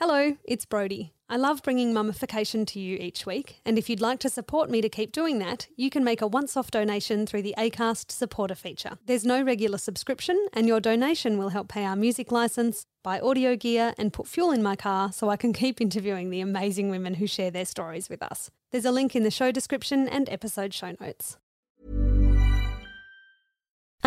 Hello, it's Brody. I love bringing mummification to you each week, and if you'd like to support me to keep doing that, you can make a once off donation through the ACAST supporter feature. There's no regular subscription, and your donation will help pay our music license, buy audio gear, and put fuel in my car so I can keep interviewing the amazing women who share their stories with us. There's a link in the show description and episode show notes.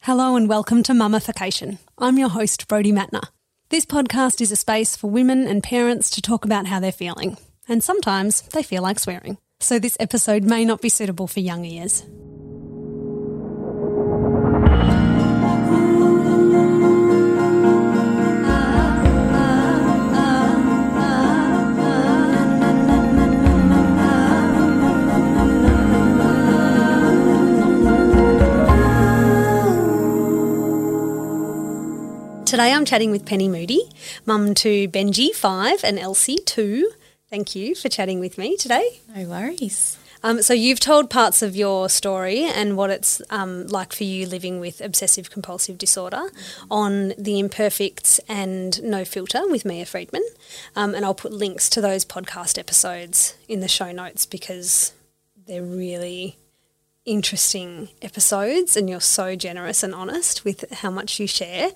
Hello and welcome to Mummification. I'm your host, Brody Matner. This podcast is a space for women and parents to talk about how they're feeling, and sometimes they feel like swearing. So this episode may not be suitable for young ears. I'm chatting with Penny Moody, mum to Benji, 5, and Elsie, 2. Thank you for chatting with me today. No worries. Um, so you've told parts of your story and what it's um, like for you living with obsessive compulsive disorder on the Imperfects and No Filter with Mia Freedman, um, and I'll put links to those podcast episodes in the show notes because they're really interesting episodes, and you're so generous and honest with how much you share.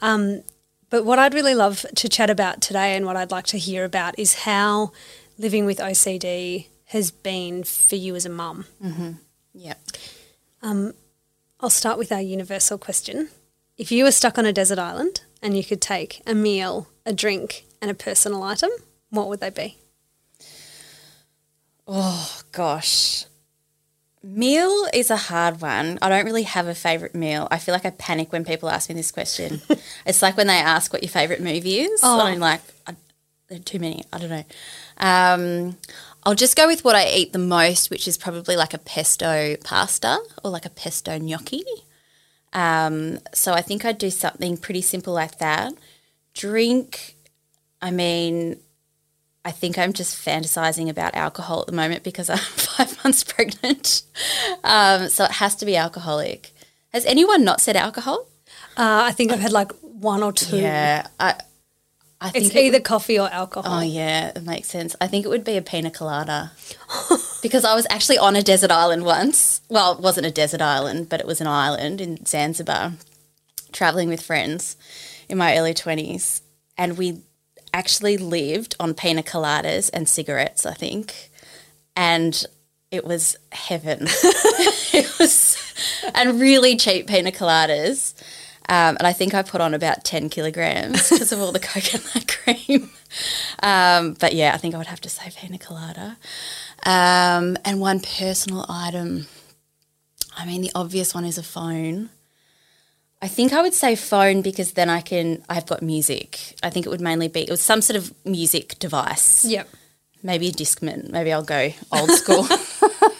Um, but what I'd really love to chat about today, and what I'd like to hear about, is how living with OCD has been for you as a mum. Yep. I'll start with our universal question. If you were stuck on a desert island and you could take a meal, a drink, and a personal item, what would they be? Oh gosh. Meal is a hard one. I don't really have a favorite meal. I feel like I panic when people ask me this question. it's like when they ask what your favorite movie is. Oh. I'm like, there are too many. I don't know. Um, I'll just go with what I eat the most, which is probably like a pesto pasta or like a pesto gnocchi. Um, so I think I'd do something pretty simple like that. Drink, I mean, I think I'm just fantasizing about alcohol at the moment because I'm five months pregnant. Um, so it has to be alcoholic. Has anyone not said alcohol? Uh, I think I've had like one or two. Yeah, I, I think It's it either would- coffee or alcohol. oh yeah, it makes sense. I think it would be a pina colada because I was actually on a desert island once. Well, it wasn't a desert island, but it was an island in Zanzibar, traveling with friends in my early twenties, and we actually lived on pina coladas and cigarettes. I think, and it was heaven. it was, and really cheap pina coladas. Um, and I think I put on about 10 kilograms because of all the coconut cream. Um, but yeah, I think I would have to say pina colada. Um, and one personal item. I mean, the obvious one is a phone. I think I would say phone because then I can, I've got music. I think it would mainly be, it was some sort of music device Yep. maybe a Discman. Maybe I'll go old school.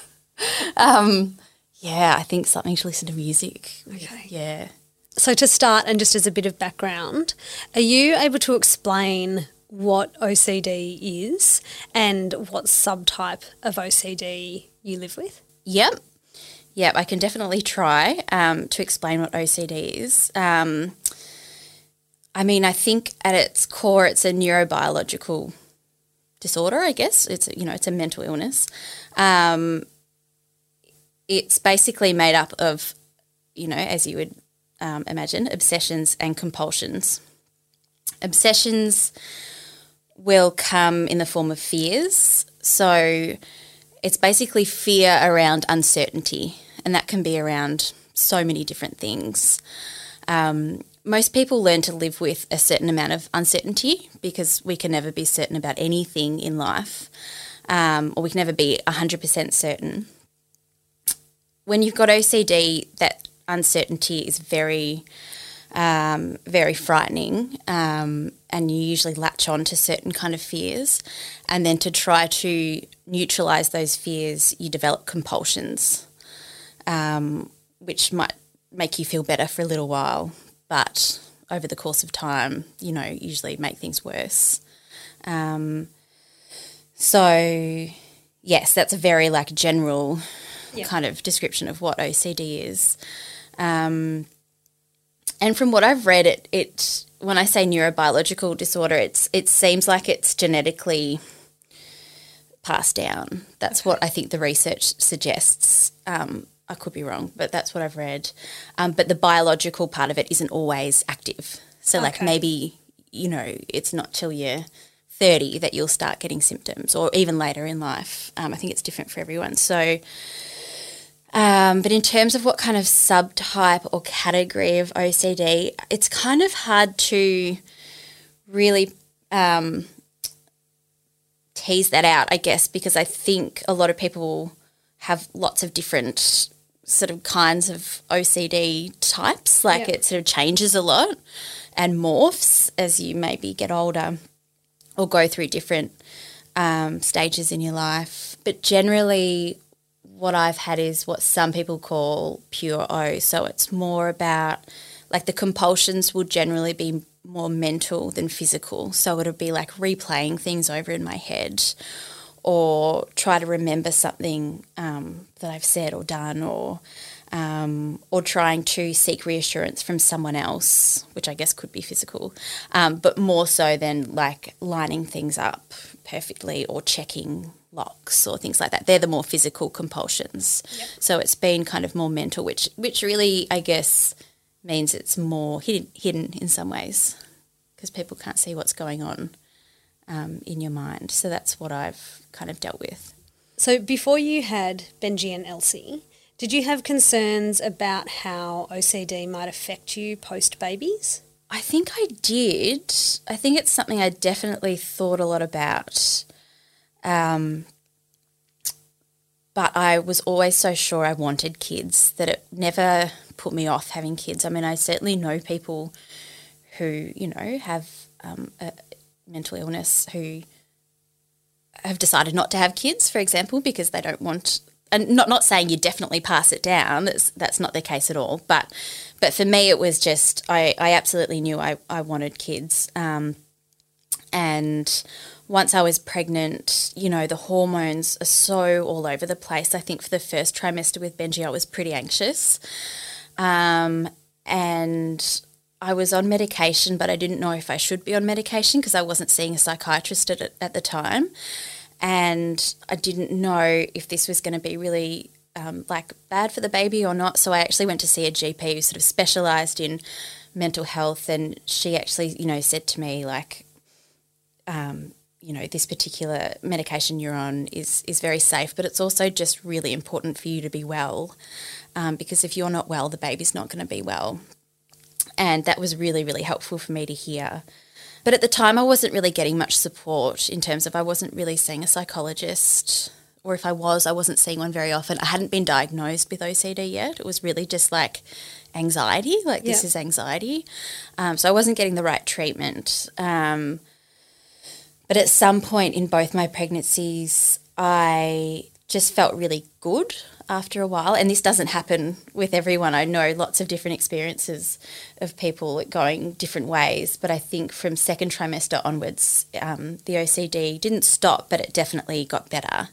um, yeah, I think something to listen to music. Okay. Yeah. So to start, and just as a bit of background, are you able to explain what OCD is and what subtype of OCD you live with? Yep. Yep, I can definitely try um, to explain what OCD is. Um, I mean, I think at its core, it's a neurobiological disorder. I guess it's you know it's a mental illness. Um, it's basically made up of, you know, as you would um, imagine, obsessions and compulsions. Obsessions will come in the form of fears. So it's basically fear around uncertainty, and that can be around so many different things. Um, most people learn to live with a certain amount of uncertainty because we can never be certain about anything in life, um, or we can never be 100% certain. When you've got OCD, that uncertainty is very, um, very frightening, um, and you usually latch on to certain kind of fears. And then to try to neutralize those fears, you develop compulsions, um, which might make you feel better for a little while, but over the course of time, you know, usually make things worse. Um, so, yes, that's a very like general Yeah. kind of description of what OCD is. Um, and from what I've read, it it when I say neurobiological disorder, it's it seems like it's genetically passed down. That's what I think the research suggests. Um, I could be wrong, but that's what I've read. Um, but the biological part of it isn't always active. So, like maybe you know, it's not till you're 30 that you'll start getting symptoms, or even later in life. Um, I think it's different for everyone. So, um, but in terms of what kind of subtype or category of OCD, it's kind of hard to really um, tease that out, I guess, because I think a lot of people have lots of different sort of kinds of OCD types. Like Yeah. it sort of changes a lot and morphs as you maybe get older or go through different um, stages in your life. But generally, what I've had is what some people call pure O. So it's more about like the compulsions will generally be more mental than physical. So it'll be like replaying things over in my head or try to remember something um, that I've said or done or um, or trying to seek reassurance from someone else, which I guess could be physical, um, but more so than like lining things up perfectly or checking locks or things like that. They're the more physical compulsions. So it's been kind of more mental, which which really I guess means it's more hidden, hidden in some ways because people can't see what's going on um, in your mind. So that's what I've kind of dealt with. So before you had Benji and Elsie, did you have concerns about how OCD might affect you post babies? I think I did. I think it's something I definitely thought a lot about. Um, but I was always so sure I wanted kids that it never put me off having kids. I mean, I certainly know people who, you know, have um, a mental illness who have decided not to have kids, for example, because they don't want. And not not saying you definitely pass it down. That's that's not the case at all. But but for me, it was just I, I absolutely knew I, I wanted kids. Um, and once I was pregnant, you know, the hormones are so all over the place. I think for the first trimester with Benji, I was pretty anxious. Um, and I was on medication, but I didn't know if I should be on medication because I wasn't seeing a psychiatrist at, at the time. And I didn't know if this was going to be really um, like bad for the baby or not. So I actually went to see a GP who sort of specialised in mental health, and she actually, you know, said to me like, um, you know, this particular medication you're on is is very safe, but it's also just really important for you to be well, um, because if you're not well, the baby's not going to be well. And that was really, really helpful for me to hear. But at the time, I wasn't really getting much support in terms of I wasn't really seeing a psychologist, or if I was, I wasn't seeing one very often. I hadn't been diagnosed with OCD yet. It was really just like anxiety, like this is anxiety. Um, so I wasn't getting the right treatment. Um, but at some point in both my pregnancies, I just felt really good after a while. And this doesn't happen with everyone. I know lots of different experiences of people going different ways. But I think from second trimester onwards, um, the OCD didn't stop, but it definitely got better.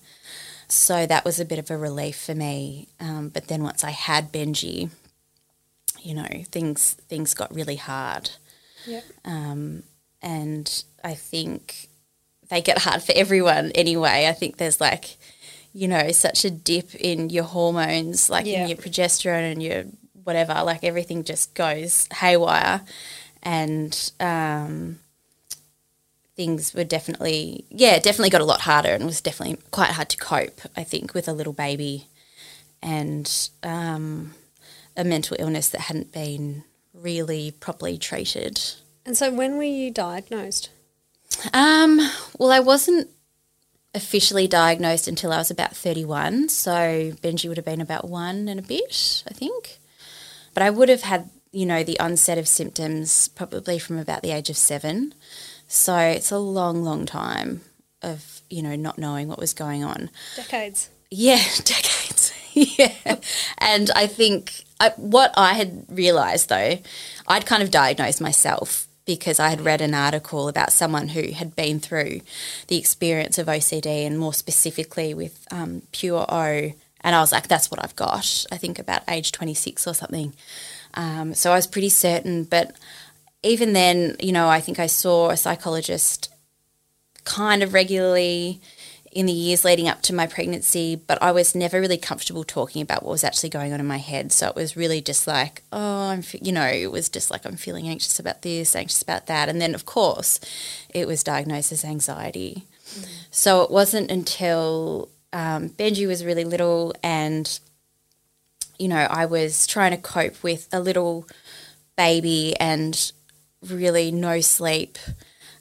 So that was a bit of a relief for me. Um, but then once I had Benji, you know, things things got really hard Yep. um, and I think they get hard for everyone anyway. I think there's like, you know, such a dip in your hormones, like Yeah. in your progesterone and your whatever, like everything just goes haywire. And um, things were definitely, yeah, definitely got a lot harder and was definitely quite hard to cope, I think, with a little baby and um, a mental illness that hadn't been really properly treated. And so, when were you diagnosed? Um, well, I wasn't officially diagnosed until I was about 31. So Benji would have been about one and a bit, I think. But I would have had, you know, the onset of symptoms probably from about the age of seven. So it's a long, long time of, you know, not knowing what was going on. Decades. Yeah, decades. yeah. And I think I, what I had realised though, I'd kind of diagnosed myself because I had read an article about someone who had been through the experience of OCD and more specifically with um, pure O. And I was like, that's what I've got, I think about age 26 or something. Um, so I was pretty certain. But even then, you know, I think I saw a psychologist kind of regularly in the years leading up to my pregnancy, but I was never really comfortable talking about what was actually going on in my head. So it was really just like, oh, I'm, you know, it was just like I'm feeling anxious about this, anxious about that, and then of course, it was diagnosed as anxiety. Mm. So it wasn't until um, Benji was really little, and you know, I was trying to cope with a little baby and really no sleep.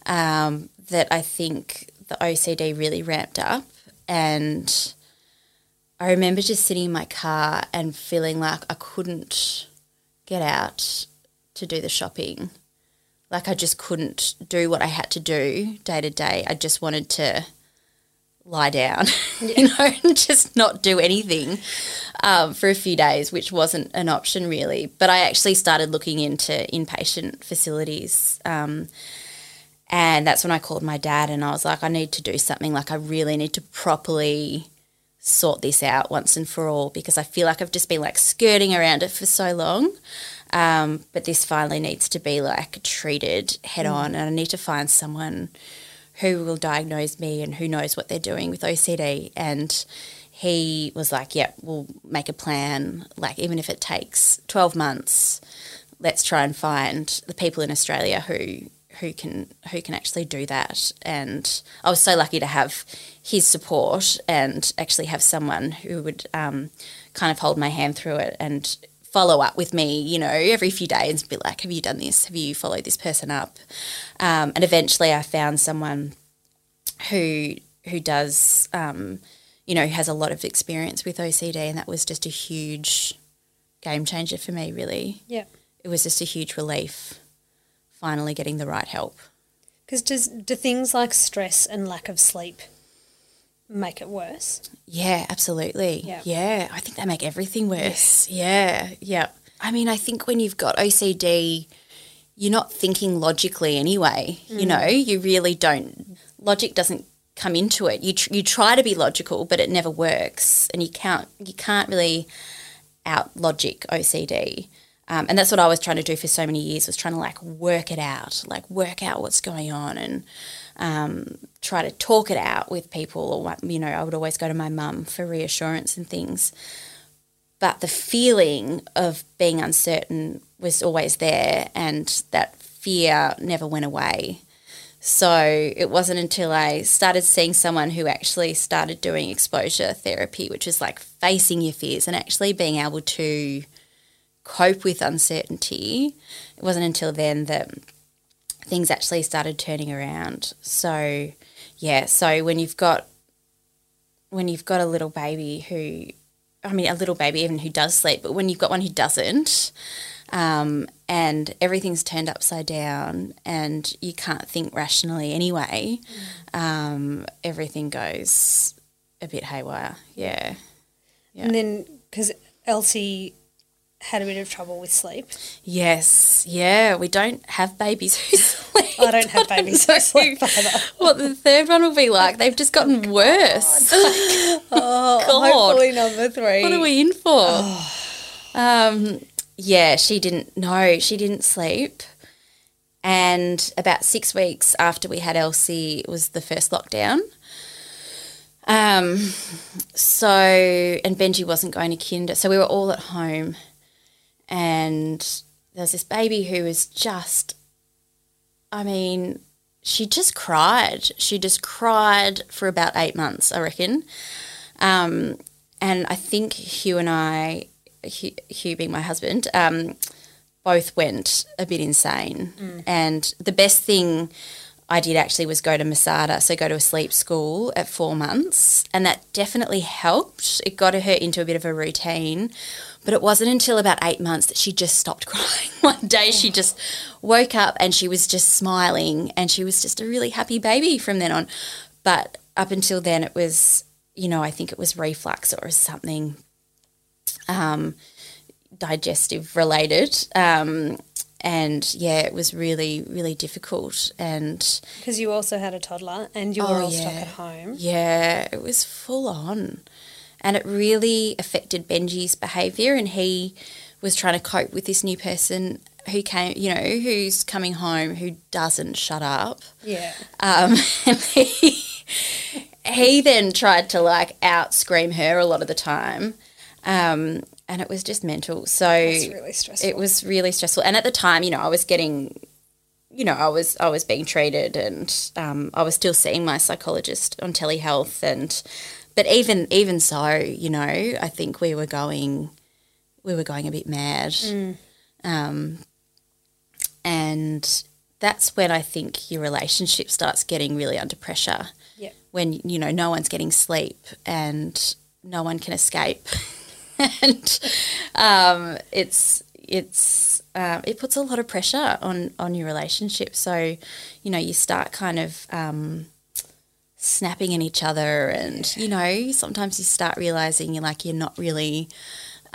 Um, that I think the OCD really ramped up. And I remember just sitting in my car and feeling like I couldn't get out to do the shopping. Like I just couldn't do what I had to do day to day. I just wanted to lie down, you know, and just not do anything um, for a few days, which wasn't an option really. But I actually started looking into inpatient facilities. Um, and that's when I called my dad and I was like, I need to do something. Like, I really need to properly sort this out once and for all because I feel like I've just been like skirting around it for so long. Um, but this finally needs to be like treated head on, mm. and I need to find someone who will diagnose me and who knows what they're doing with OCD. And he was like, yeah, we'll make a plan. Like, even if it takes 12 months, let's try and find the people in Australia who who can who can actually do that. And I was so lucky to have his support and actually have someone who would um, kind of hold my hand through it and follow up with me, you know, every few days and be like, "Have you done this? Have you followed this person up?" Um, and eventually, I found someone who who does, um, you know, has a lot of experience with OCD, and that was just a huge game changer for me. Really, yeah, it was just a huge relief finally getting the right help. Because does do things like stress and lack of sleep make it worse? Yeah, absolutely. Yeah, yeah I think they make everything worse. Yeah, yeah. I mean, I think when you've got OCD, you're not thinking logically anyway. Mm. You know, you really don't. Logic doesn't come into it. You tr- you try to be logical, but it never works, and you can't you can't really out logic OCD. Um, and that's what I was trying to do for so many years was trying to like work it out, like work out what's going on and um, try to talk it out with people. Or, you know, I would always go to my mum for reassurance and things. But the feeling of being uncertain was always there and that fear never went away. So it wasn't until I started seeing someone who actually started doing exposure therapy, which is like facing your fears and actually being able to – cope with uncertainty, it wasn't until then that things actually started turning around. So, yeah, so when you've got when you've got a little baby who I mean a little baby even who does sleep, but when you've got one who doesn't, um, and everything's turned upside down and you can't think rationally anyway, um, everything goes a bit haywire. Yeah. yeah. And then because Elsie had a bit of trouble with sleep. Yes, yeah, we don't have babies who sleep. I don't have babies who sleep either. What the third one will be like? They've just gotten worse. Oh, oh God. hopefully number three. What are we in for? Oh. Um, yeah, she didn't. No, she didn't sleep. And about six weeks after we had Elsie, it was the first lockdown. Um, so, and Benji wasn't going to kinder, so we were all at home and there's this baby who was just, I mean, she just cried. She just cried for about eight months, I reckon. Um, and I think Hugh and I, Hugh, Hugh being my husband, um, both went a bit insane. And the best thing I did actually was go to Masada, so go to a sleep school at four months, and that definitely helped. It got her into a bit of a routine, but it wasn't until about eight months that she just stopped crying. One day she just woke up and she was just smiling, and she was just a really happy baby from then on. But up until then, it was, you know, I think it was reflux or something um, digestive related. Um, and yeah, it was really, really difficult. And Because you also had a toddler and you were Oh, all stuck at home. yeah, it was full on. And it really affected Benji's behaviour. And he was trying to cope with this new person who came, you know, who's coming home who doesn't shut up. Yeah. Um, and he, he then tried to like out scream her a lot of the time. Um, and it was just mental. So really stressful. it was really stressful. And at the time, you know, I was getting, you know, I was I was being treated, and um, I was still seeing my psychologist on telehealth, and but even even so, you know, I think we were going, we were going a bit mad, um, and that's when I think your relationship starts getting really under pressure. Yeah. When you know no one's getting sleep and no one can escape, and um, it's it's um, it puts a lot of pressure on on your relationship. So you know you start kind of um, snapping at each other, and you know sometimes you start realizing you're like you're not really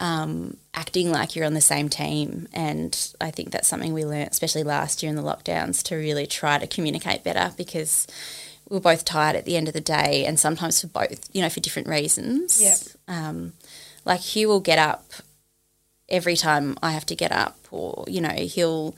um, acting like you're on the same team. And I think that's something we learned, especially last year in the lockdowns, to really try to communicate better because we we're both tired at the end of the day, and sometimes for both, you know, for different reasons. Yep. Um, like he will get up every time I have to get up, or you know, he'll.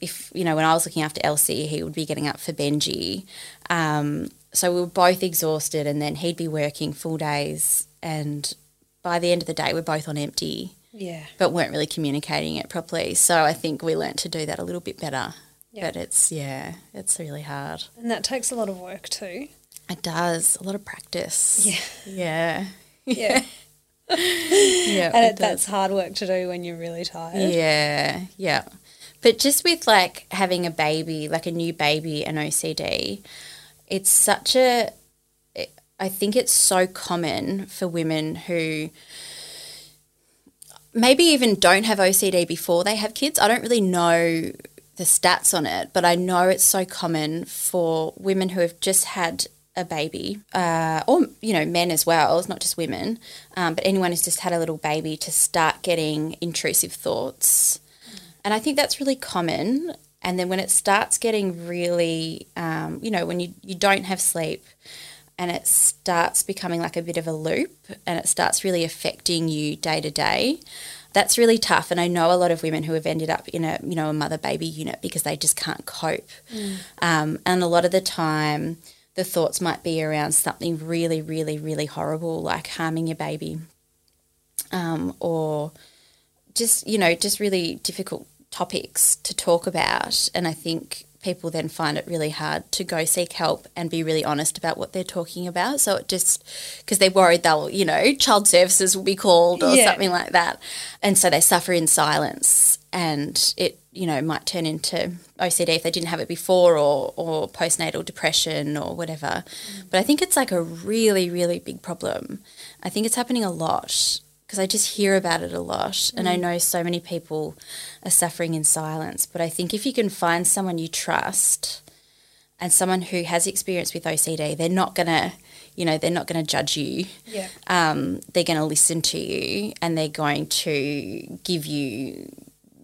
If you know, when I was looking after Elsie, he would be getting up for Benji. Um, so we were both exhausted, and then he'd be working full days, and by the end of the day, we're both on empty, Yeah. but weren't really communicating it properly. So I think we learnt to do that a little bit better. Yeah. But it's yeah, it's really hard. And that takes a lot of work too. It does a lot of practice. Yeah. yeah, Yeah. yeah. and it it, that's hard work to do when you're really tired. Yeah, yeah. But just with like having a baby, like a new baby and OCD, it's such a. I think it's so common for women who maybe even don't have OCD before they have kids. I don't really know the stats on it, but I know it's so common for women who have just had a baby, uh, or you know, men as well. It's not just women, um, but anyone who's just had a little baby to start getting intrusive thoughts, and I think that's really common. And then when it starts getting really, um, you know, when you you don't have sleep, and it starts becoming like a bit of a loop, and it starts really affecting you day to day that's really tough and i know a lot of women who have ended up in a you know a mother baby unit because they just can't cope um, and a lot of the time the thoughts might be around something really really really horrible like harming your baby um, or just you know just really difficult topics to talk about. And i think people then find it really hard to go seek help and be really honest about what they're talking about. So it just because they're worried they'll you know child services will be called or Yeah. something like that. And so they suffer in silence and it you know might turn into OCD if they didn't have it before or or postnatal depression or whatever. But I think it's like a really really big problem. I think it's happening a lot because I just hear about it a lot and I know so many people are suffering in silence. But I think if you can find someone you trust and someone who has experience with OCD they're not going to you know they're not going to judge you. Yeah. um, they're going to listen to you and they're going to give you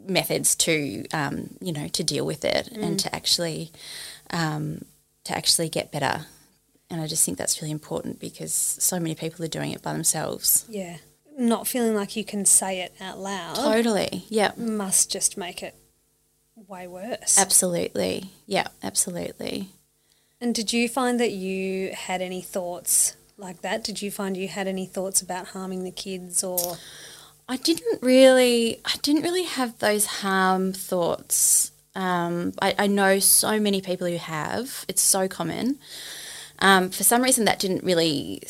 methods to um, you know to deal with it and to actually um, to actually get better. And I just think that's really important because so many people are doing it by themselves. Yeah. Not feeling like you can say it out loud totally. Yeah. must just make it way worse. absolutely. Yeah absolutely. And did you find that you had any thoughts like that? Did you find you had any thoughts about harming the kids or I didn't really I didn't really have those harm thoughts Um, I, I know so many people who have. It's so common. Um, for some reason, that didn't really,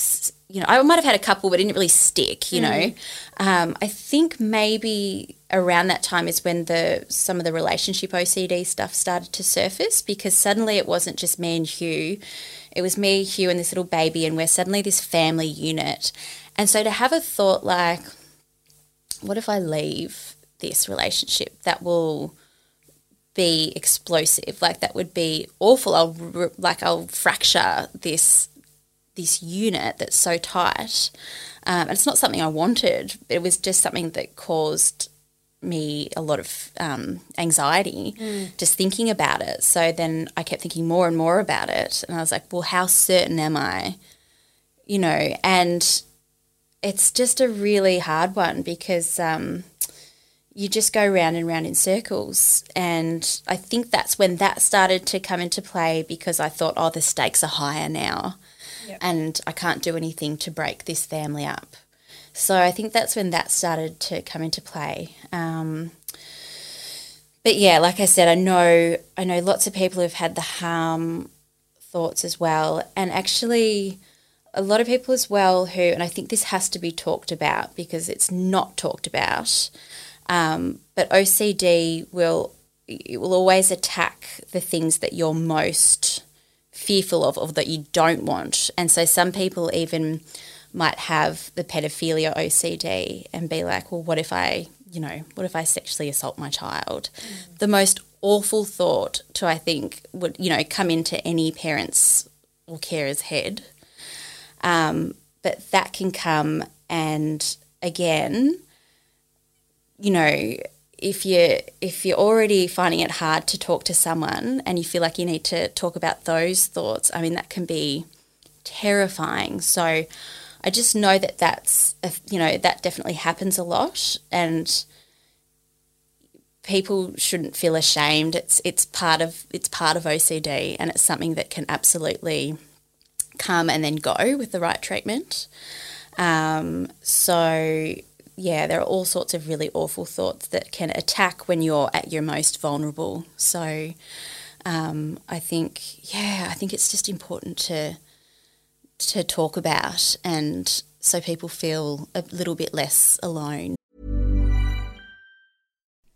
you know, I might have had a couple, but it didn't really stick. You know, um, I think maybe around that time is when the some of the relationship OCD stuff started to surface because suddenly it wasn't just me and Hugh, it was me, Hugh, and this little baby, and we're suddenly this family unit. And so to have a thought like, what if I leave this relationship that will be explosive? Like that would be awful. I'll like I'll fracture this this unit that's so tight. Um, and it's not something I wanted. It was just something that caused me a lot of um, anxiety just thinking about it. So then I kept thinking more and more about it. And I was like, well, how certain am I? You know, and it's just a really hard one because um, you just go round and round in circles. And I think that's when that started to come into play because I thought, oh, the stakes are higher now. And I can't do anything to break this family up. So I think that's when that started to come into play. Um, but yeah, like I said, I know I know lots of people who've had the harm thoughts as well, and actually a lot of people as well who, and I think this has to be talked about because it's not talked about. Um, but OCD will it will always attack the things that you're most fearful of or that you don't want. And so some people even might have the pedophilia OCD and be like, well, what if I, you know, what if I sexually assault my child? The most awful thought to, I think, would, you know, come into any parent's or carer's head. Um, but that can come and again, you know, if you if you're already finding it hard to talk to someone and you feel like you need to talk about those thoughts, I mean that can be terrifying. So I just know that that's a, you know that definitely happens a lot and people shouldn't feel ashamed. It's it's part of it's part of OCD and it's something that can absolutely come and then go with the right treatment. Um, so yeah, there are all sorts of really awful thoughts that can attack when you're at your most vulnerable. So um, I think yeah, I think it's just important to to talk about and so people feel a little bit less alone.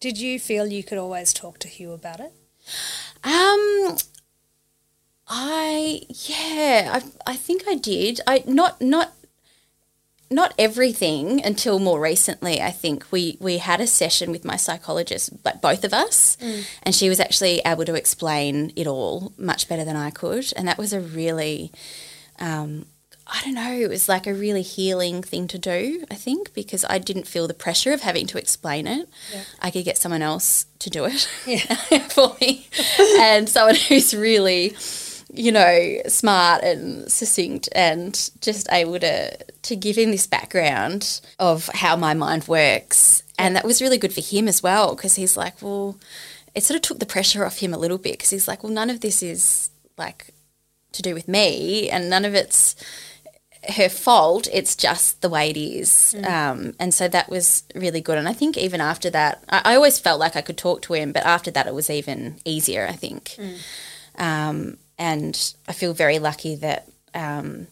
Did you feel you could always talk to Hugh about it? Um, I yeah, I I think I did. I not not not everything until more recently. I think we we had a session with my psychologist, like both of us, and she was actually able to explain it all much better than I could, and that was a really. Um, I don't know, it was like a really healing thing to do, I think, because I didn't feel the pressure of having to explain it. I could get someone else to do it for me. and someone who's really, you know, smart and succinct and just able to to give him this background of how my mind works. And that was really good for him as well because he's like, well, it sort of took the pressure off him a little bit because he's like, well, none of this is like to do with me and none of it's her fault. It's just the way it is. Um, and so that was really good. And I think even after that, I, I always felt like I could talk to him, but after that, it was even easier, I think. Um, and I feel very lucky that um,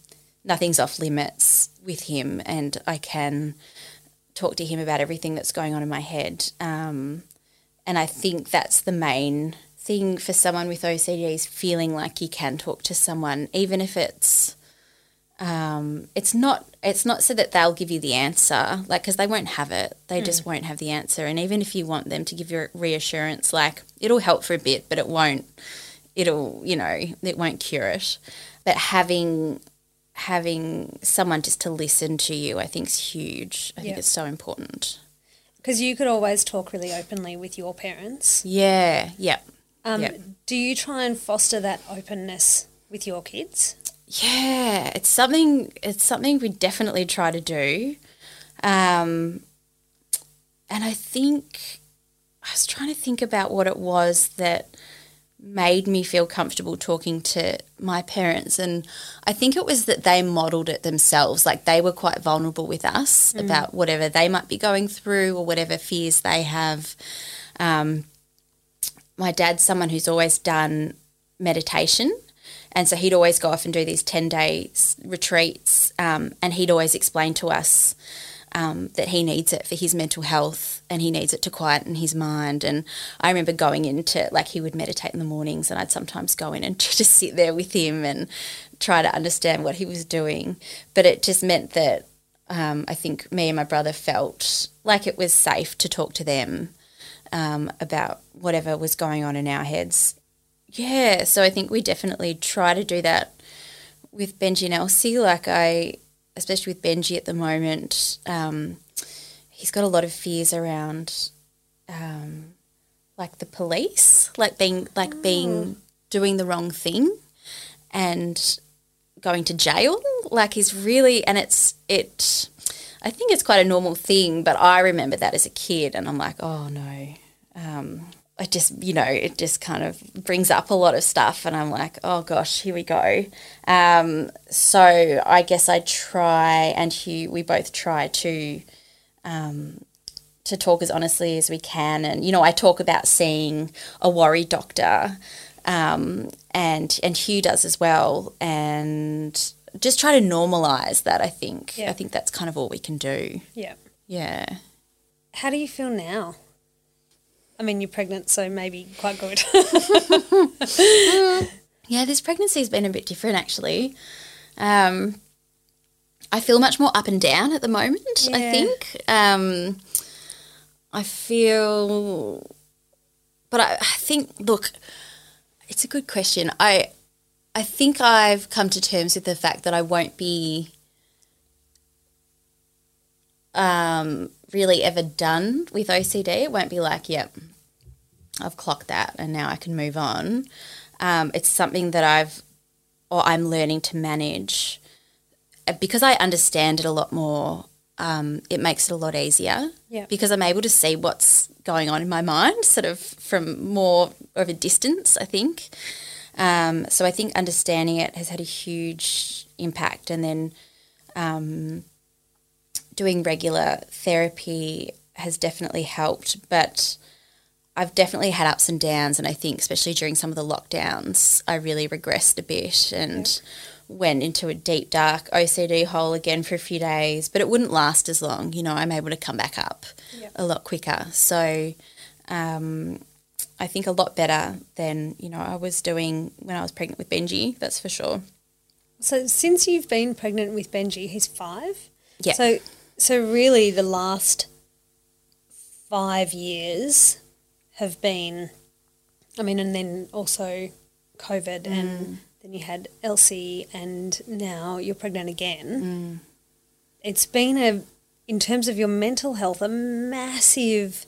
nothing's off limits with him and I can talk to him about everything that's going on in my head. Um, and I think that's the main thing for someone with OCD is feeling like you can talk to someone, even if it's um, it's not it's not so that they'll give you the answer, like because they won't have it. They just won't have the answer. And even if you want them to give you reassurance, like it'll help for a bit, but it won't. It'll you know it won't cure it. But having having someone just to listen to you, I think is huge. I think it's so important. Because you could always talk really openly with your parents. Yeah. Yeah. Um, Yep. Do you try and foster that openness with your kids? Yeah, it's something. It's something we definitely try to do, um, and I think I was trying to think about what it was that made me feel comfortable talking to my parents, and I think it was that they modelled it themselves. Like they were quite vulnerable with us about whatever they might be going through or whatever fears they have. Um, my dad's someone who's always done meditation. And so he'd always go off and do these 10 day retreats. Um, and he'd always explain to us um, that he needs it for his mental health and he needs it to quieten his mind. And I remember going into, like, he would meditate in the mornings, and I'd sometimes go in and just sit there with him and try to understand what he was doing. But it just meant that um, I think me and my brother felt like it was safe to talk to them um, about whatever was going on in our heads. Yeah, so I think we definitely try to do that with Benji and Elsie. Like I, especially with Benji at the moment, um, he's got a lot of fears around, um, like the police, like being like being doing the wrong thing, and going to jail. Like he's really, and it's it. I think it's quite a normal thing, but I remember that as a kid, and I'm like, oh no. Um, I just, you know, it just kind of brings up a lot of stuff, and I'm like, oh gosh, here we go. Um, so I guess I try, and Hugh, we both try to um, to talk as honestly as we can. And you know, I talk about seeing a worry doctor, um, and and Hugh does as well, and just try to normalize that. I think Yeah. I think that's kind of all we can do. Yeah. Yeah. How do you feel now? I mean, you're pregnant, so maybe quite good. Yeah, this pregnancy's been a bit different actually. Um, I feel much more up and down at the moment, I think. Um, I feel, but I, I think, look, it's a good question. I, I think I've come to terms with the fact that I won't be um, really ever done with OCD. It won't be like, yep, I've clocked that and now I can move on. Um, it's something that I've or I'm learning to manage Uh, because I understand it a lot more. Um, it makes it a lot easier Yeah. because I'm able to see what's going on in my mind, sort of from more of a distance. I think. Um, so I think understanding it has had a huge impact, and then um, doing regular therapy has definitely helped. But I've definitely had ups and downs, and I think especially during some of the lockdowns, I really regressed a bit and went into a deep dark OCD hole again for a few days. But it wouldn't last as long, you know. I'm able to come back up a lot quicker, so um, I think a lot better than you know I was doing when I was pregnant with Benji. That's for sure. so, since you've been pregnant with Benji, he's five. Yeah. So, so really, the last five years have been, I mean, and then also COVID, and then you had Elsie, and now you're pregnant again. It's been a, in terms of your mental health, a massive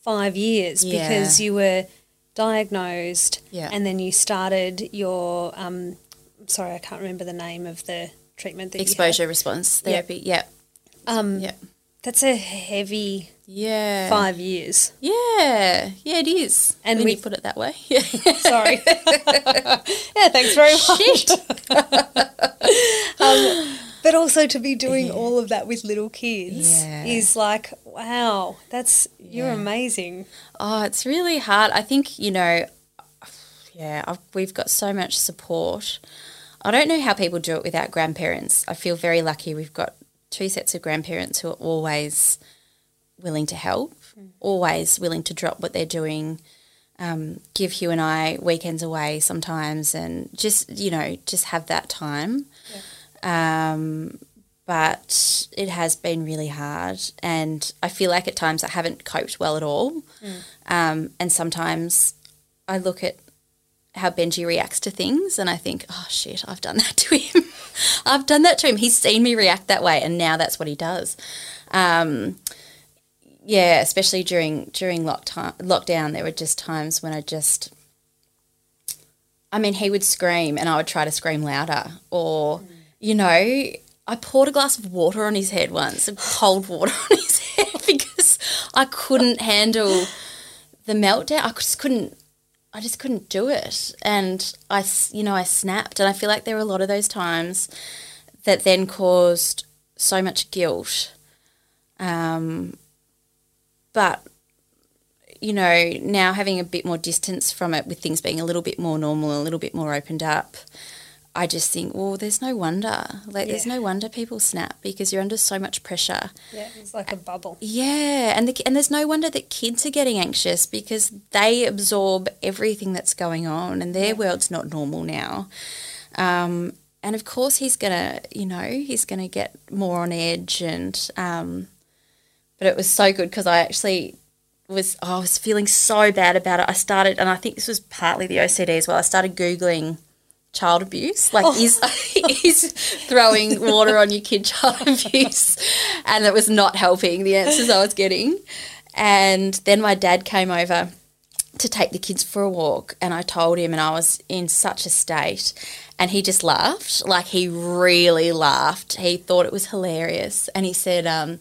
five years Yeah. because you were diagnosed, Yeah. and then you started your, um, sorry, I can't remember the name of the treatment that you Exposure response therapy. Yep. Um, yeah. That's a heavy Yeah. five years. Yeah. Yeah, it is. And when you put it that way. Yeah. Sorry. yeah, thanks very much. um, but also to be doing all of that with little kids Yeah. is like, wow, that's you're amazing. Oh, it's really hard. I think, you know, yeah, I've, we've got so much support. I don't know how people do it without grandparents. I feel very lucky. We've got two sets of grandparents who are always willing to help, always willing to drop what they're doing, um, give Hugh and I weekends away sometimes, and just, you know, just have that time. Um, but it has been really hard, and I feel like at times I haven't coped well at all. Um, and sometimes I look at how Benji reacts to things, and I think, oh shit, I've done that to him. I've done that to him. He's seen me react that way, and now that's what he does. Um, yeah, especially during during lockdown, lockdown, there were just times when I just, I mean, he would scream, and I would try to scream louder, or you know, I poured a glass of water on his head once, cold water on his head, because I couldn't handle the meltdown. I just couldn't. I just couldn't do it, and I, you know, I snapped, and I feel like there were a lot of those times that then caused so much guilt. Um, but you know, now having a bit more distance from it, with things being a little bit more normal, a little bit more opened up, I just think, well, there's no wonder. Like, there's no wonder people snap because you're under so much pressure. Yeah, it's like a bubble. Yeah, and the, and there's no wonder that kids are getting anxious because they absorb everything that's going on, and their world's not normal now. Um, and of course, he's gonna, you know, he's gonna get more on edge, and um, but it was so good because I actually was oh, I was feeling so bad about it. I started, and I think this was partly the OCD as well. I started googling child abuse, like is is throwing water on your kid child abuse, and it was not helping the answers I was getting. And then my dad came over to take the kids for a walk, and I told him, and I was in such a state, and he just laughed, like he really laughed. He thought it was hilarious, and he said, um,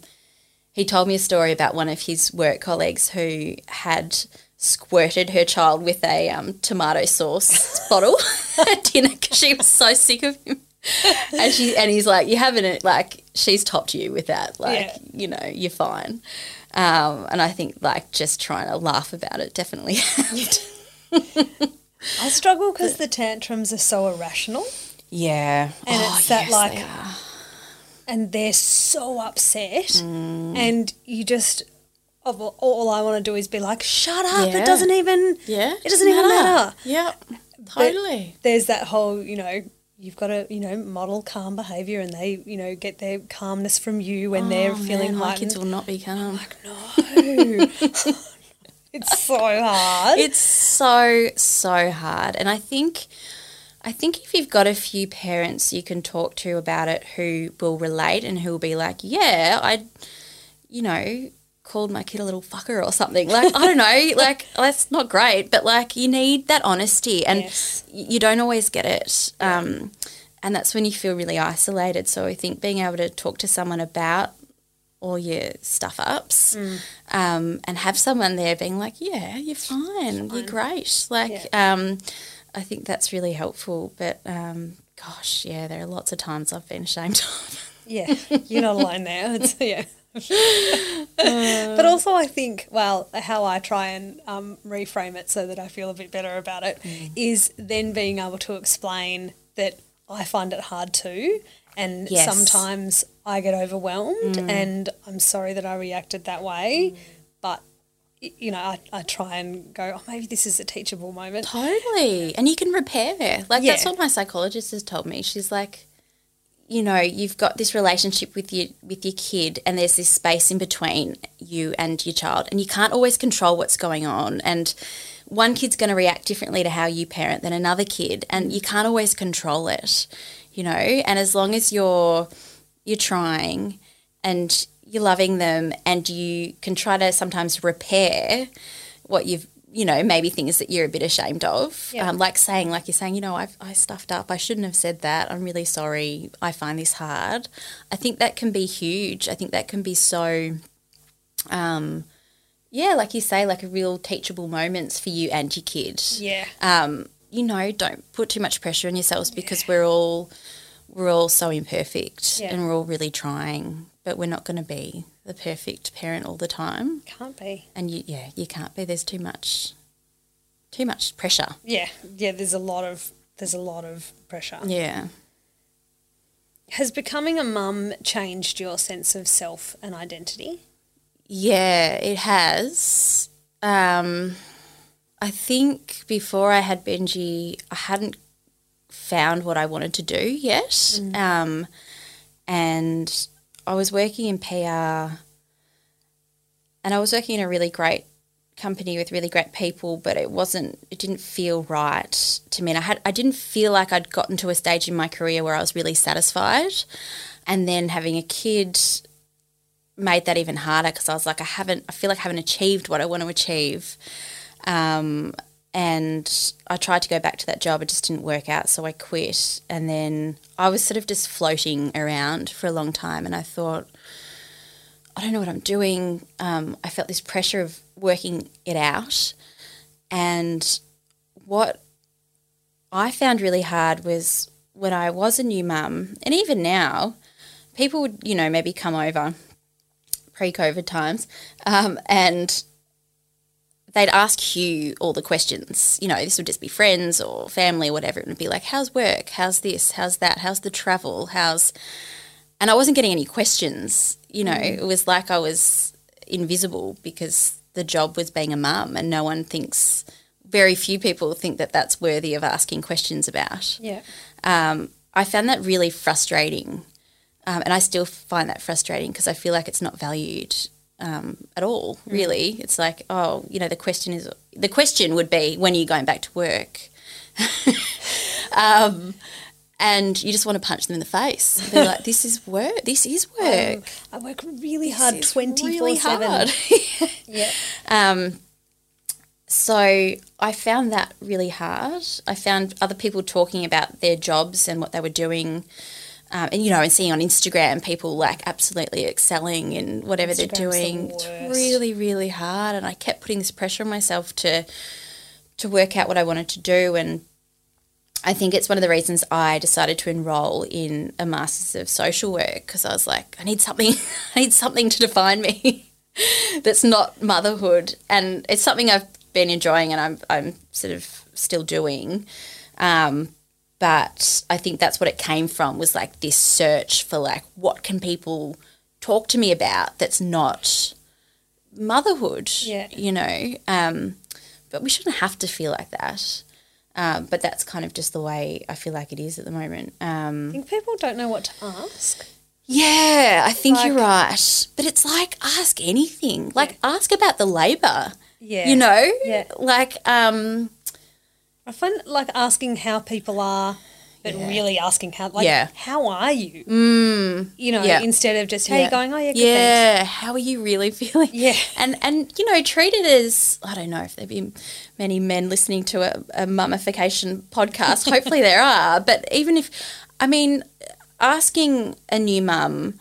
he told me a story about one of his work colleagues who had squirted her child with a um, tomato sauce bottle at dinner because she was so sick of him. And she and he's like, you haven't like she's topped you with that, like Yeah. you know, you're fine. Um, and I think like just trying to laugh about it definitely helped. I struggle because the tantrums are so irrational, Yeah, and Oh, it's that yes, like, they and they're so upset, Mm. and you just. Of all, all I want to do is be like, "Shut up! Yeah. It doesn't even. yeah, it doesn't even matter." Yeah, totally. There's that whole, you know, you've got to, you know, model calm behavior, and they, you know, get their calmness from you when they're Oh, feeling like, kids will not be calm. Like, no, it's so hard. It's so so hard, and I think I think if you've got a few parents you can talk to about it who will relate and who will be like, yeah, I, you know, called my kid a little fucker or something. Like I don't know, like that's not great, but like you need that honesty, and Yes. you don't always get it. Um, and that's when you feel really isolated. So I think being able to talk to someone about all your stuff ups um, and have someone there being like, yeah, you're fine, you're great. Like, um, I think that's really helpful. But um, gosh, yeah, there are lots of times I've been ashamed of. Yeah, you're not alone there. It's, yeah. but also, I think, well, how I try and um, reframe it so that I feel a bit better about it is Mm. then being able to explain that I find it hard too. And Yes. Mm. sometimes I get overwhelmed and I'm sorry that I reacted that way. But, you know, I, I try and go, oh, maybe this is a teachable moment. Totally. And you can repair. Like that's what my psychologist has told me. She's like, you know, you've got this relationship with your with your kid and there's this space in between you and your child and you can't always control what's going on and one kid's going to react differently to how you parent than another kid and you can't always control it, you know? And as long as you're you're trying and you're loving them and you can try to sometimes repair what you've you know, maybe things that you're a bit ashamed of. Yeah. Um, like saying, like you're saying, you know, I've, I stuffed up. I shouldn't have said that. I'm really sorry. I find this hard. I think that can be huge. I think that can be so, um, yeah, like you say, like a real teachable moments for you and your kid. Yeah. Um, you know, don't put too much pressure on yourselves because we're all we're all so imperfect Yeah. and we're all really trying, but we're not going to be the perfect parent all the time. Can't be. And you, yeah, you can't be. There's too much, too much pressure. Yeah. Yeah. There's a lot of there's a lot of pressure. Yeah. Has becoming a mum changed your sense of self and identity? Yeah, it has. Um, I think before I had Benji, I hadn't found what I wanted to do yet. Um, and I was working in PR and I was working in a really great company with really great people, but it wasn't, it didn't feel right to me. And I had, I didn't feel like I'd gotten to a stage in my career where I was really satisfied. And then having a kid made that even harder because I was like, I haven't, I feel like I haven't achieved what I want to achieve. Um, and I tried to go back to that job, it just didn't work out, so I quit. And then I was sort of just floating around for a long time, and I thought, I don't know what I'm doing. Um, I felt this pressure of working it out. And what I found really hard was when I was a new mum, and even now, people would, you know, maybe come over pre COVID times um, and they'd ask Hugh all the questions. You know, this would just be friends or family or whatever. It would be like, how's work? How's this? How's that? How's the travel? How's. And I wasn't getting any questions. You know, it was like I was invisible because the job was being a mum and no one thinks, very few people think that that's worthy of asking questions about Yeah. um, I found that really frustrating. Um, and I still find that frustrating because I feel like it's not valued um, at all, really. It's like, oh, you know, the question is the question would be, when are you going back to work? um, and you just want to punch them in the face. They're like, this is work. This is work. I work really hard This is 24 really 7. hard. Yeah. Um, so I found that really hard. I found other people talking about their jobs and what they were doing. Um, and you know, and seeing on Instagram people like absolutely excelling in whatever they're Instagram's the doing. It's really, really hard. And I kept putting this pressure on myself to to work out what I wanted to do. And I think it's one of the reasons I decided to enroll in a Masters of Social Work because I was like, I need something. I need something to define me that's not motherhood, and it's something I've been enjoying and I'm I'm sort of still doing. Um, but I think that's what it came from was like this search for like what can people talk to me about that's not motherhood. Yeah. You know. Um, but we shouldn't have to feel like that. Um, but that's kind of just the way I feel like it is at the moment. Um, I think people don't know what to ask. yeah, I think you're right. But it's like ask anything. Like ask about the labour. Yeah. You know? Yeah. Like um I find like asking how people are, but really asking how, like, Yeah. how are you? Mm, you know, yeah. instead of just, hey, yeah. going, oh, yeah. Yeah, how are you really feeling? Yeah. And and you know, treat it as I don't know if there'd be many men listening to a, a mummification podcast. Hopefully there are. But even if I mean, asking a new mum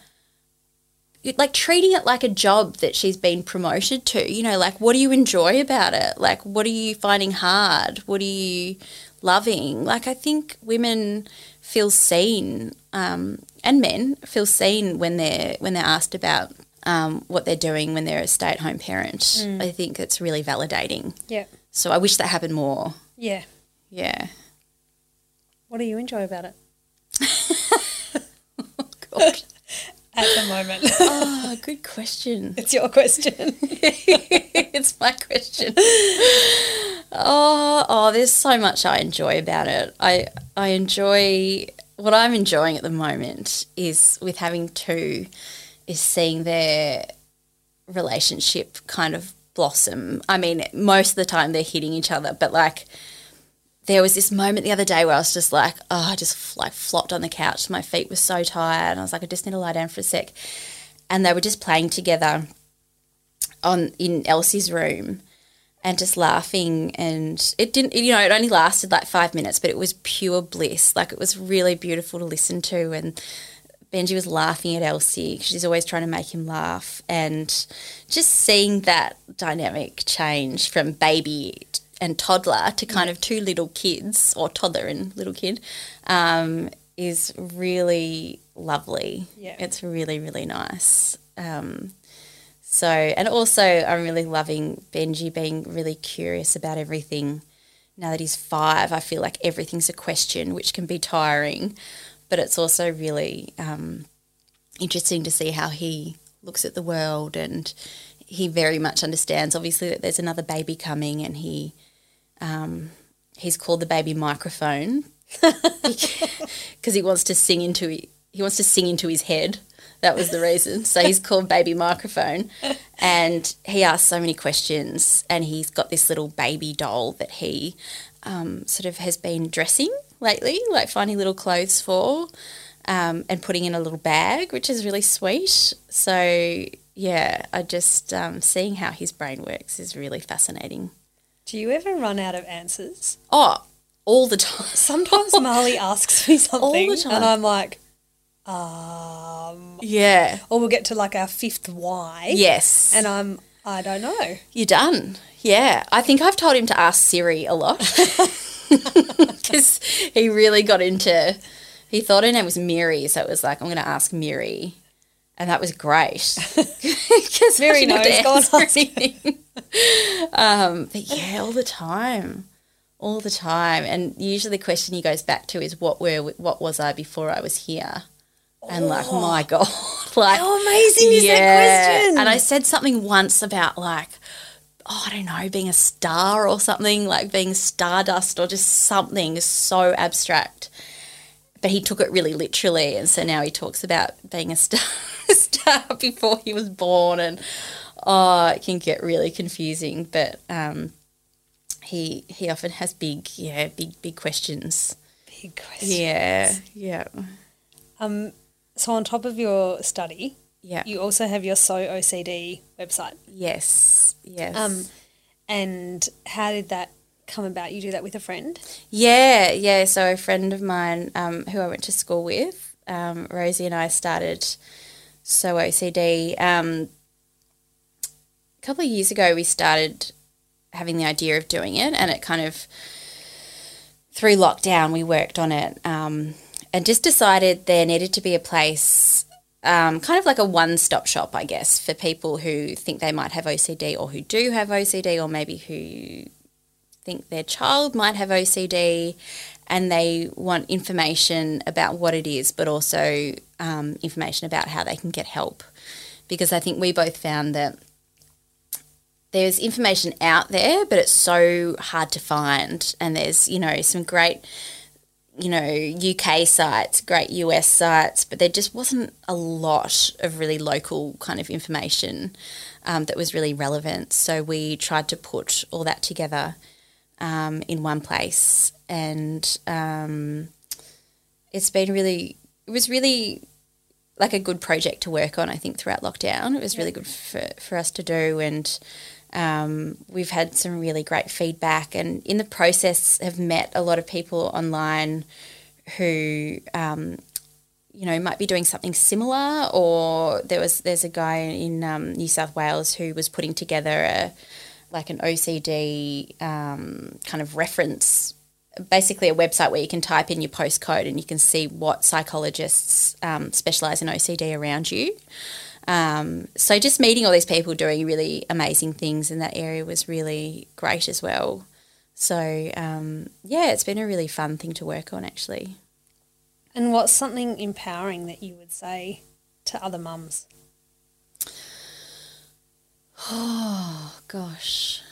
like treating it like a job that she's been promoted to. You know, like what do you enjoy about it? Like what are you finding hard? What are you loving? Like I think women feel seen, um, and men feel seen when they're when they're asked about um, what they're doing when they're a stay at home parent. I think it's really validating. Yeah. So I wish that happened more. Yeah. Yeah. What do you enjoy about it God. At the moment? oh, good question. it's your question. it's my question. Oh, oh, there's so much I enjoy about it. I I enjoy what I'm enjoying at the moment is with having two is seeing their relationship kind of blossom. I mean, most of the time they're hitting each other, but like there was this moment the other day where I was just like, oh, I just like flopped on the couch. My feet were so tired, and I was like, I just need to lie down for a sec. And they were just playing together on in Elsie's room, and just laughing and it didn't you know it only lasted like five minutes but it was pure bliss like it was really beautiful to listen to and benji was laughing at elsie she's always trying to make him laugh and just seeing that dynamic change from baby and toddler to kind of two little kids or toddler and little kid um, is really lovely Yeah. it's really really nice um, so, and also, I'm really loving Benji being really curious about everything. Now that he's five, I feel like everything's a question, which can be tiring, but it's also really um, interesting to see how he looks at the world and he very much understands, obviously, that there's another baby coming and he. Um, he's called the baby microphone because he wants to sing into he wants to sing into his head. That was the reason. So he's called Baby Microphone, and he asks so many questions. And he's got this little baby doll that he um, sort of has been dressing lately, like finding little clothes for, um, and putting in a little bag, which is really sweet. So yeah, I just um, seeing how his brain works is really fascinating. Do you ever run out of answers? Oh, all the time. Sometimes Marley asks me something, time. and I'm like, um, Yeah. or we'll get to like our fifth why, Yes. and I'm, I don't know. You're done. Yeah. I think I've told him to ask Siri a lot because he really got into. He thought her name was Miri, so it was like I'm going to ask Miri, and that was great. Because Miri knows, go on, um, but yeah, all the time, all the time, and usually the question he goes back to is what were what was I before I was here, and like my god, like How amazing is that question? and I said something once about like, oh, I don't know, being a star or something, like being stardust or just something so abstract. But he took it really literally, and so now he talks about being a star, star before he was born, and oh, it can get really confusing. But um, he he often has big, yeah, big big questions. Big question. Yeah, yeah, Um, so on top of your study, yeah. you also have your So OCD website. yes, yes. Um, and how did that come about? You do that with a friend? Yeah, yeah. So a friend of mine um, who I went to school with, um, Rosie and I started So OCD. Um, a couple of years ago, we started having the idea of doing it, and it kind of through lockdown we worked on it um, and just decided there needed to be a place. Um, kind of like a one-stop shop, I guess, for people who think they might have OCD or who do have OCD, or maybe who think their child might have OCD and they want information about what it is, but also um, information about how they can get help. Because I think we both found that there's information out there, but it's so hard to find. And there's, you know, some great, you know, UK sites, great US sites, but there just wasn't a lot of really local kind of information um, that was really relevant. So we tried to put all that together um, in one place, and um, it's been really. It was really like a good project to work on. I think throughout lockdown, it was really good for for us to do, and um, we've had some really great feedback, and in the process, have met a lot of people online who. Um, you know, might be doing something similar, or there was there's a guy in um, New South Wales who was putting together a like an OCD um, kind of reference, basically a website where you can type in your postcode and you can see what psychologists um, specialize in OCD around you. Um, so just meeting all these people doing really amazing things in that area was really great as well. So um, yeah, it's been a really fun thing to work on actually. And what's something empowering that you would say to other mums? Oh gosh.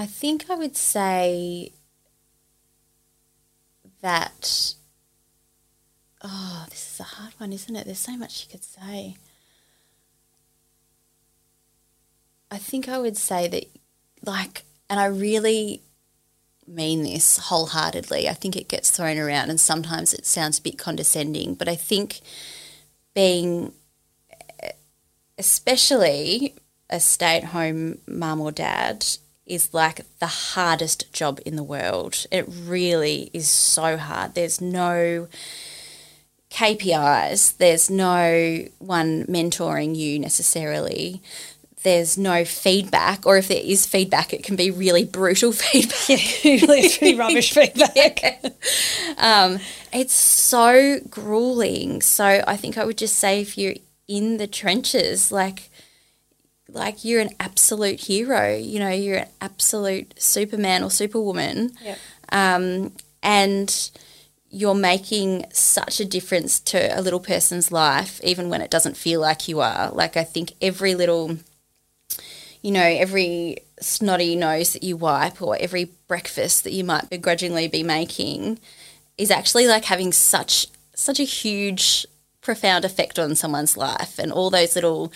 I think I would say that oh, this is a hard one, isn't it? There's so much you could say. I think I would say that like and I really mean this wholeheartedly. I think it gets thrown around and sometimes it sounds a bit condescending, but I think being especially a stay at home mum or dad is like the hardest job in the world. It really is so hard. There's no KPIs, there's no one mentoring you necessarily. There's no feedback, or if there is feedback, it can be really brutal feedback. It's pretty rubbish feedback. um, it's so grueling. So I think I would just say if you're in the trenches, like like you're an absolute hero. You know, you're an absolute Superman or Superwoman. Yep. Um, and you're making such a difference to a little person's life, even when it doesn't feel like you are. Like I think every little, you know, every snotty nose that you wipe or every breakfast that you might begrudgingly be making is actually like having such such a huge profound effect on someone's life and all those little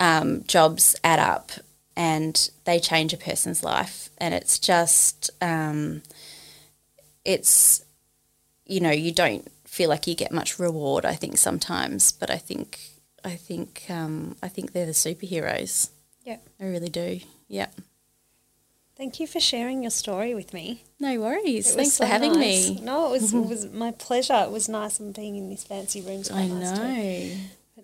um, jobs add up and they change a person's life and it's just um, it's you know you don't feel like you get much reward i think sometimes but i think i think um, i think they're the superheroes Yeah. i really do yeah Thank you for sharing your story with me. no worries thanks so for having nice. me No, it was it was my pleasure. It was nice and being in this fancy room. i know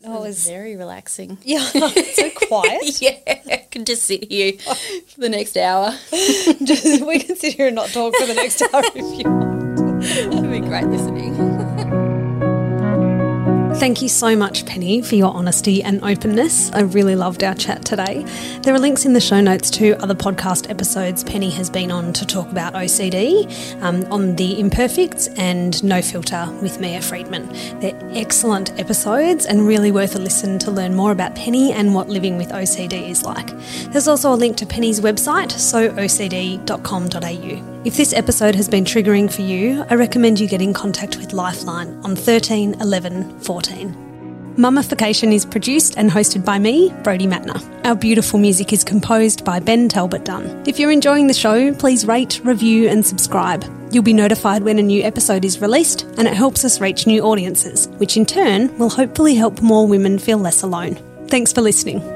It oh, was very relaxing yeah, so quiet. yeah i can just sit here for the next hour Just, we can sit here and not talk for the next hour if you want. it'll be great listening Thank you so much, Penny, for your honesty and openness. I really loved our chat today. There are links in the show notes to other podcast episodes Penny has been on to talk about OCD um, on The Imperfects and No Filter with Mia Freedman. They're excellent episodes and really worth a listen to learn more about Penny and what living with OCD is like. There's also a link to Penny's website, soocd.com.au. If this episode has been triggering for you, I recommend you get in contact with Lifeline on 13 11 14. Mummification is produced and hosted by me, Brody Matner. Our beautiful music is composed by Ben Talbot Dunn. If you're enjoying the show, please rate, review, and subscribe. You'll be notified when a new episode is released, and it helps us reach new audiences, which in turn will hopefully help more women feel less alone. Thanks for listening.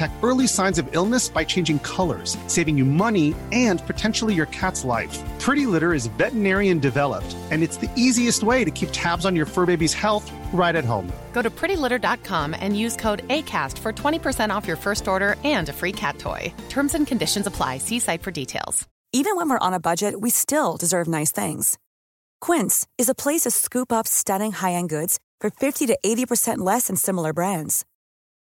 detect early signs of illness by changing colors, saving you money and potentially your cat's life. Pretty Litter is veterinarian developed, and it's the easiest way to keep tabs on your fur baby's health right at home. Go to prettylitter.com and use code ACAST for 20% off your first order and a free cat toy. Terms and conditions apply. See site for details. Even when we're on a budget, we still deserve nice things. Quince is a place to scoop up stunning high end goods for 50 to 80% less than similar brands.